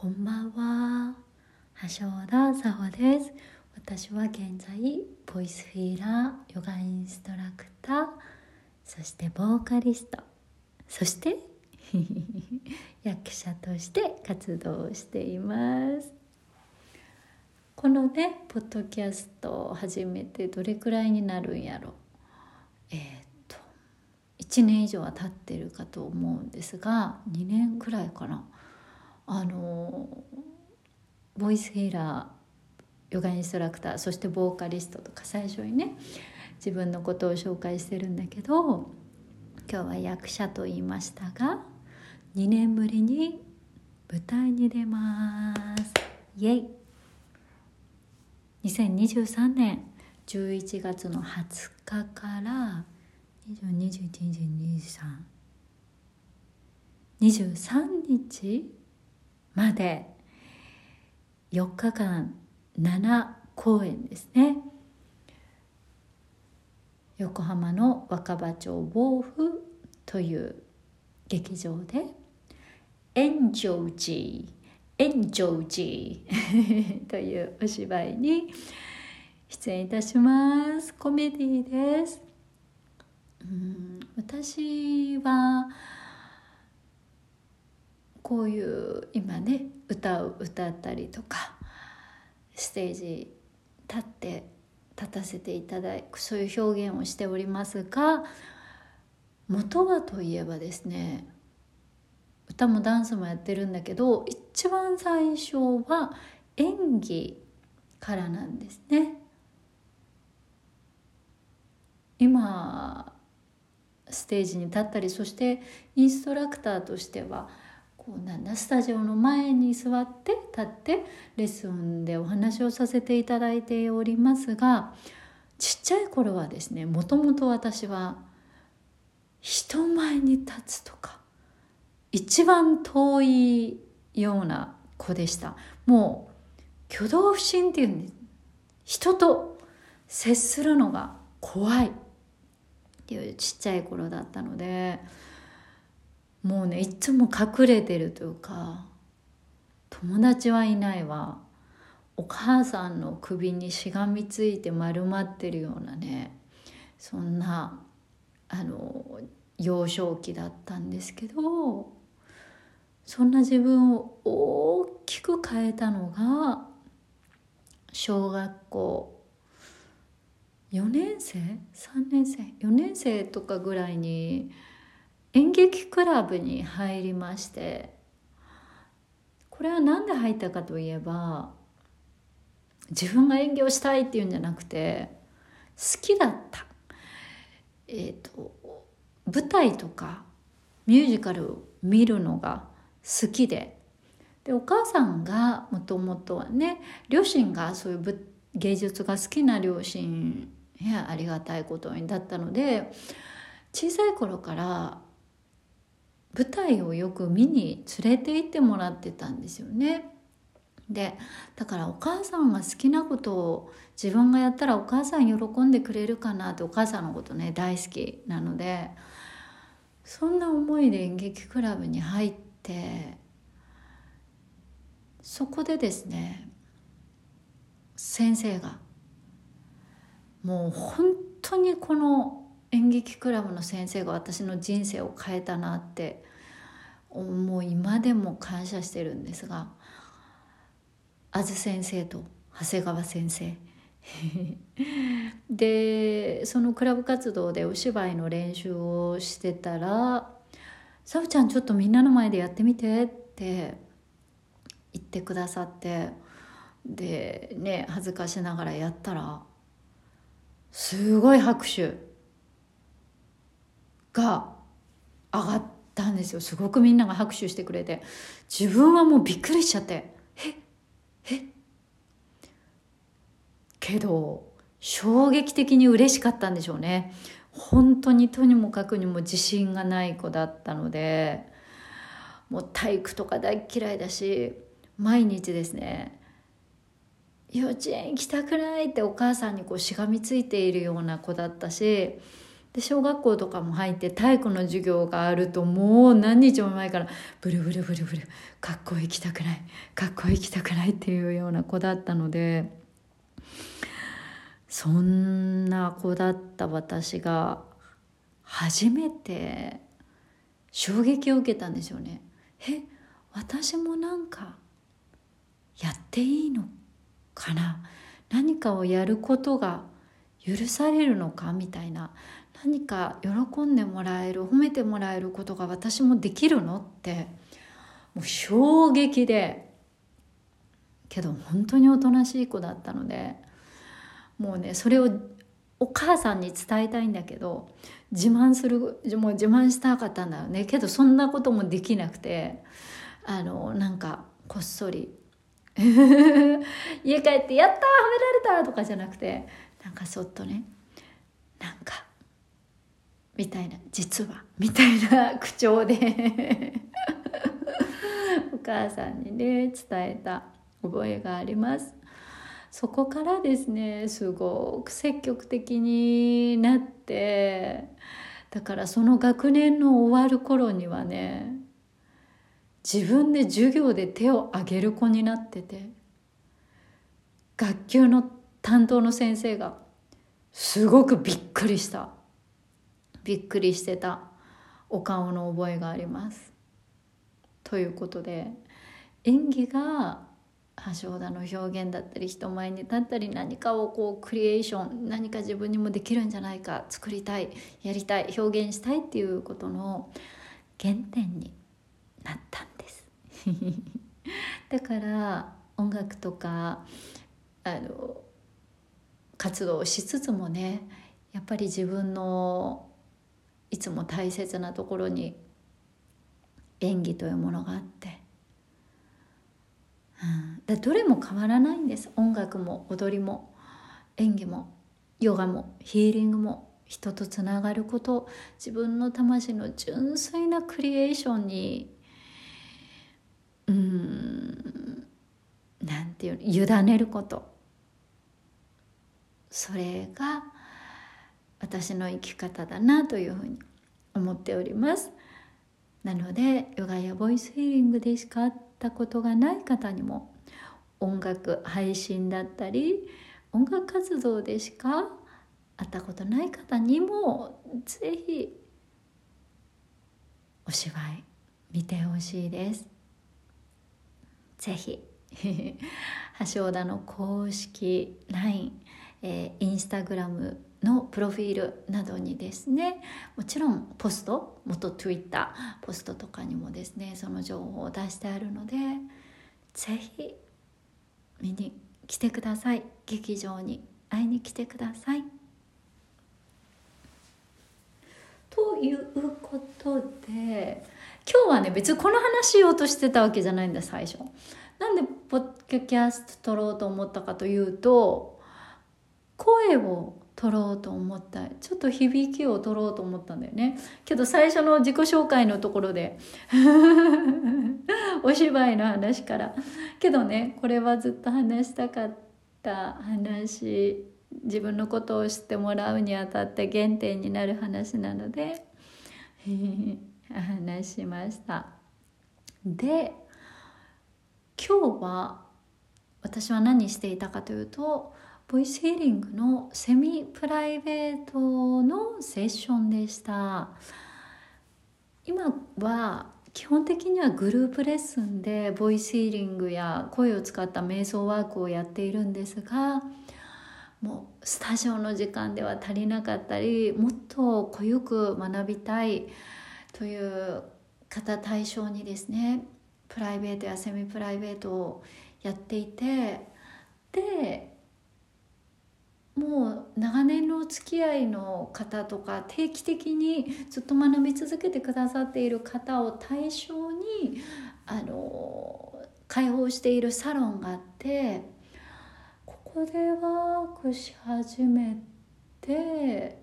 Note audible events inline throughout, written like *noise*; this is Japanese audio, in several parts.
こんばんは。橋田沙穂です。私は現在ボイスフィーラーヨガインストラクターそしてボーカリストそして *laughs* 役者として活動しています。このねポッドキャストを始めてどれくらいになるんやろ。えー、っと1年以上は経ってるかと思うんですが2年くらいかな。あのボイスヒーラーヨガインストラクターそしてボーカリストとか最初にね自分のことを紹介してるんだけど今日は役者と言いましたが2年ぶりに舞台に出ます。イエイ。2023年11月の20日から20212323日？まで。4日間7公演ですね。横浜の若葉町防府という劇場で「エンジョージー」「エンジョージー」というお芝居に出演いたします。コメディです。うん私はこういう今ね歌う歌ったりとかステージ立って立たせていただくそういう表現をしておりますが元はといえばですね歌もダンスもやってるんだけど一番最初は演技からなんですね。今ステージに立ったりそしてインストラクターとしてはこうなんだスタジオの前に座って立ってレッスンでお話をさせていただいておりますがちっちゃい頃はですねもともと私は人前に立つとか一番遠いような子でした。もう挙動不審っていうんで人と接するのが怖いっていうちっちゃい頃だったのでもうねいつも隠れてるというか友達はいないわ。お母さんの首にしがみついて丸まってるようなねそんなあの幼少期だったんですけどそんな自分を大きく変えたのが小学校4年生？3年生？4年生とかぐらいに演劇クラブに入りましてこれは何で入ったかといえば自分が演技をしたいっていうんじゃなくて好きだったえっ、ー、と舞台とかミュージカルを見るのが好きででお母さんがもともとはね両親がそういう芸術が好きな両親やありがたいことにだったので小さい頃から舞台をよく見に連れて行ってもらってたんですよね。でだからお母さんが好きなことを自分がやったらお母さん喜んでくれるかなってお母さんのことね大好きなのでそんな思いで演劇クラブに入ってそこでですね先生がもう本当にこの演劇クラブの先生が私の人生を変えたなってもう今でも感謝してるんですがあず先生と長谷川先生。*laughs* でそのクラブ活動でお芝居の練習をしてたら「さおちゃんちょっとみんなの前でやってみて」って言ってくださってでね恥ずかしながらやったらすごい拍手。が上がったんですよ。すごくみんなが拍手してくれて。自分はもうびっくりしちゃって。ええ？けど衝撃的に嬉しかったんでしょうね。本当にとにもかくにも自信がない子だったのでもう体育とか大嫌いだし毎日ですね幼稚園行きたくないってお母さんにこうしがみついているような子だったしで小学校とかも入って体育の授業があるともう何日も前からブルブルブルブル学校行きたくない学校行きたくないっていうような子だったのでそんな子だった私が初めて衝撃を受けたんですよね。え私もなんかやっていいのかな何かをやることが許されるのかみたいな何か喜んでもらえる褒めてもらえることが私もできるのってもう衝撃でけど本当におとなしい子だったのでもうねそれをお母さんに伝えたいんだけど自慢するもう自慢したかったんだよねけどそんなこともできなくてあのなんかこっそり *laughs* 家帰って「やった褒められた!」とかじゃなくてなんかそっとねなんかみたいな実はみたいな口調で。*laughs* お母さんにね伝えた覚えがあります。そこからですねすごく積極的になってだからその学年の終わる頃にはね自分で授業で手を挙げる子になってて学級の担当の先生がすごくびっくりした。びっくりしてたお顔の覚えがあります。ということで演技が橋田の表現だったり人前に立ったり何かをこうクリエーション何か自分にもできるんじゃないか作りたいやりたい表現したいっていうことの原点になったんです *laughs* だから音楽とかあの活動をしつつもねやっぱり自分のいつも大切なところに演技というものがあって、うん、どれも変わらないんです。音楽も踊りも演技もヨガもヒーリングも人とつながること自分の魂の純粋なクリエーションにうんなんていうの委ねること。それが私の生き方だなというふうに思っております。なのでヨガやボイスヒーリングでしか会ったことがない方にも音楽配信だったり音楽活動でしか会ったことない方にもぜひお芝居見てほしいです。ぜひ。*laughs* 橋田の公式 LINE、えー、インスタグラムのプロフィールなどにですねもちろんポスト元 Twitter ポストとかにもですねその情報を出してあるのでぜひ見に来てください劇場に会いに来てください。ということで今日はね別にこの話しようとしてたわけじゃないんだ最初。なんでポッドキャスト撮ろうと思ったかというと声を撮ろうと思った。ちょっと響きを取ろうと思ったんだよね。けど最初の自己紹介のところで *laughs* お芝居の話から。けどねこれはずっと話したかった話自分のことを知ってもらうにあたって原点になる話なので *laughs* 話しました。で今日は私は何していたかというとボイスヒーリングのセミプライベートのセッションでした。今は基本的にはグループレッスンでボイスヒーリングや声を使った瞑想ワークをやっているんですがもうスタジオの時間では足りなかったりもっと濃ゆく学びたいという方対象にですねプライベートやセミプライベートをやっていてでもう長年のお付き合いの方とか定期的にずっと学び続けてくださっている方を対象にあの開放しているサロンがあってここでワークし始めて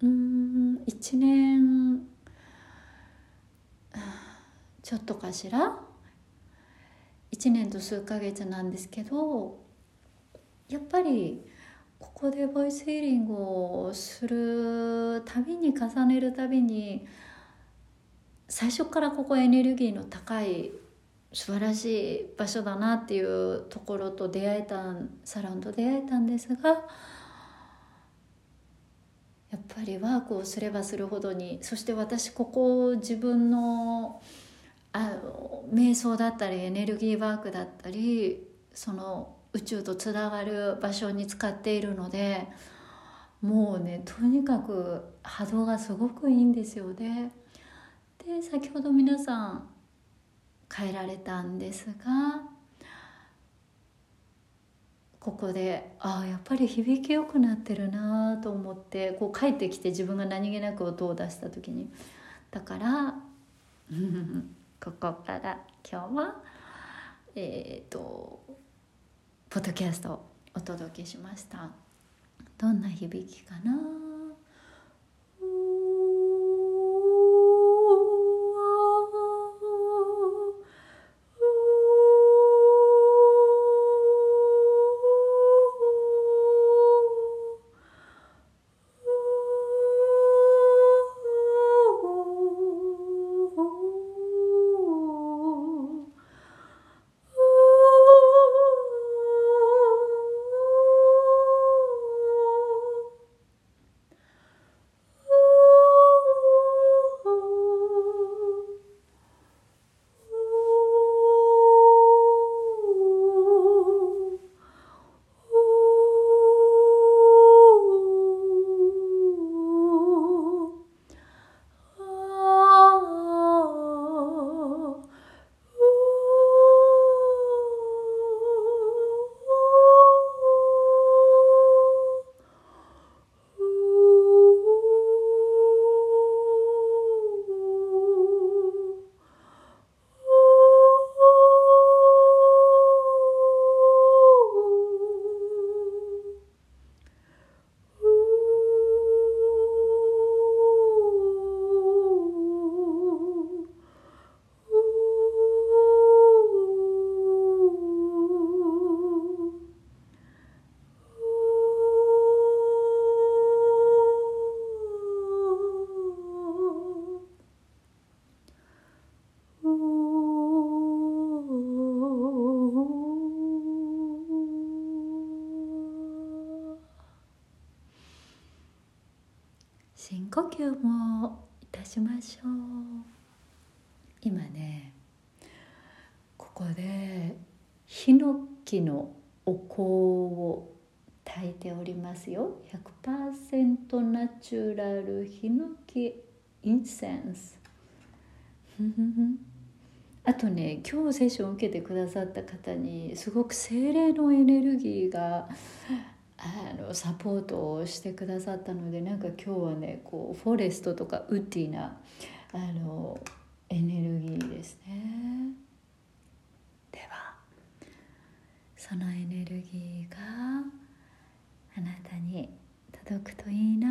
うん1年ちょっとかしら？1年と数ヶ月なんですけどやっぱりここでボイスヒーリングをするたびに重ねるたびに最初からここエネルギーの高い素晴らしい場所だなっていうところと出会えたサロンと出会えたんですがやっぱりワークをすればするほどにそして私ここを自分のあの瞑想だったりエネルギーワークだったりその宇宙とつながる場所に使っているのでもうねとにかく波動がすごくいいんですよね。で先ほど皆さん変えられたんですがここでああやっぱり響きよくなってるなと思ってこう帰ってきて自分が何気なく音を出した時にだから *laughs* ここから今日はえっ、ー、とポッドキャストをお届けしました。どんな響きかな？今ねここでヒノキのお香を炊いておりますよ。100%ナチュラルヒノキインセンス。あとね今日セッションを受けてくださった方にすごく精霊のエネルギーがあのサポートをしてくださったのでなんか今日はねこうフォレストとかウッディなあのエネルギーですね。ではそのエネルギーがあなたに届くといいな。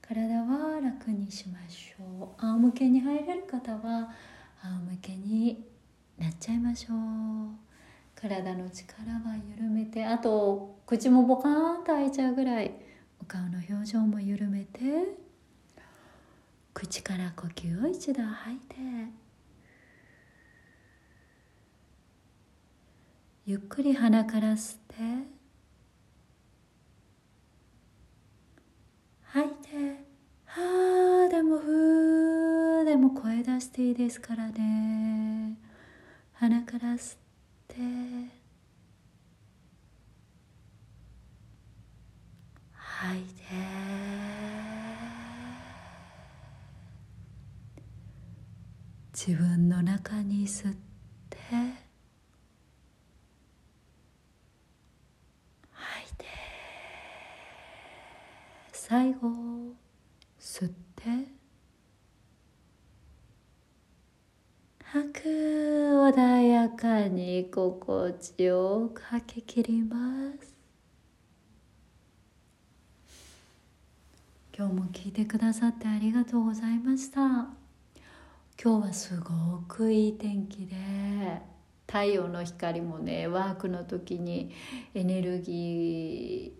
体は楽にしましょう。仰向けに入れる方は仰向けになっちゃいましょう。体の力は緩めてあと口もボカーンと開いちゃうぐらいお顔の表情も緩めて。口から呼吸を一度吐いてゆっくり鼻から吸って吐いてはあでもふーでも声出していいですからね。鼻から吸って吐いて自分の中に吸って吐いて最後吸って吐く穏やかに心地よく吐き切ります。今日も聞いてくださってありがとうございました。今日はすごくいい天気で。太陽の光もねワークの時にエネルギ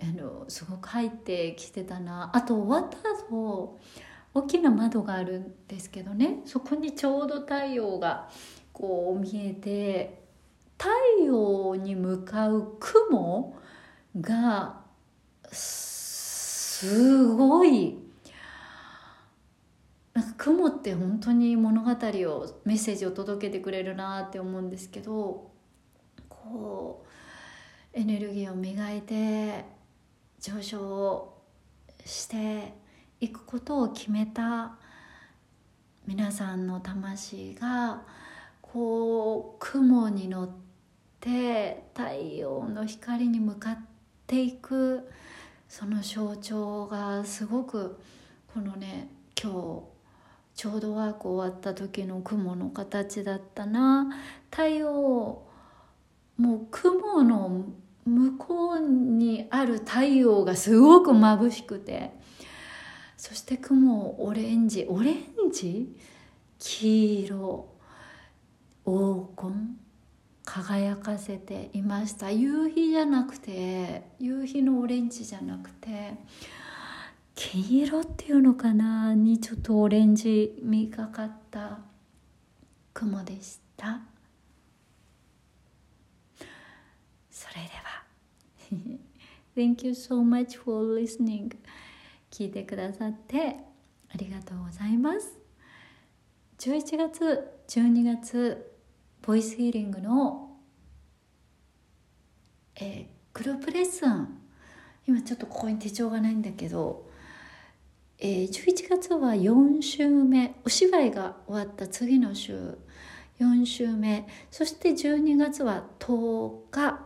ーあのすごく入ってきてたな。あと終わった後大きな窓があるんですけどね。そこにちょうど太陽がこう見えて太陽に向かう雲がすごい雲って本当に物語をメッセージを届けてくれるなって思うんですけどこうエネルギーを磨いて上昇していくことを決めた皆さんの魂がこう雲に乗って太陽の光に向かっていくその象徴がすごくこのね今日ちょうどワーク終わった時の雲の形だったな。太陽もう雲の向こうにある太陽がすごく眩しくて。そして雲オレンジオレンジ？黄色。黄金？輝かせていました。夕日じゃなくて夕日のオレンジじゃなくて。黄色っていうのかなにちょっとオレンジみがかった雲でした。それでは。*laughs* Thank you so much for listening. 聞いてくださってありがとうございます。11月12月ボイスヒーリングの、えー、グループレッスン。今ちょっとここに手帳がないんだけど、えー、11月は4週目。お芝居が終わった次の週。4週目。そして12月は10日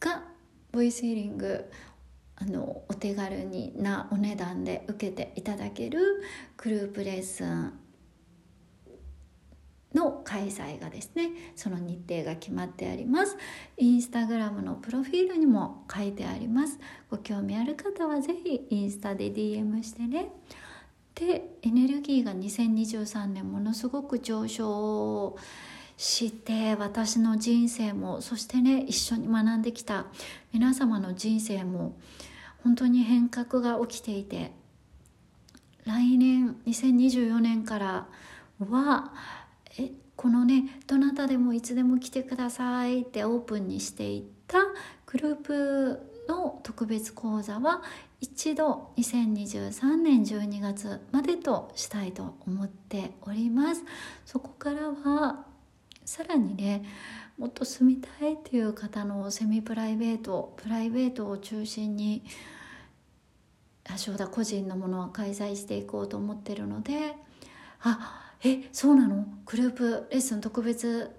がボイスヒーリング。あのお手軽になお値段で受けていただけるグループレッスン。の開催がですねその日程が決まってあります。インスタグラムのプロフィールにも書いてあります。ご興味ある方は是非インスタで DM してね。でエネルギーが2023年ものすごく上昇して私の人生もそしてね一緒に学んできた皆様の人生も本当に変革が起きていて来年2024年からはこのねどなたでもいつでも来てくださいってオープンにしていったグループの特別講座は一度2023年12月までとしたいと思っております。そこからはさらにねもっと住みたいっていう方のセミプライベートプライベートを中心に正田個人のものは開催していこうと思ってるのであえそうなの？グループレッスン特別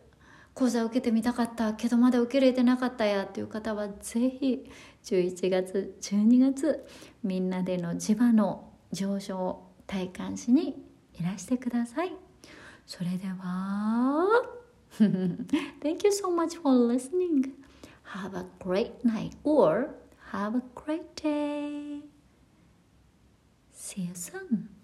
講座受けてみたかったけどまだ受け入れてなかったやっていう方は是非11月12月みんなでの磁場の上昇体感しにいらしてください。それでは *laughs* Thank you so much for listening. Have a great night or have a great day. See you soon.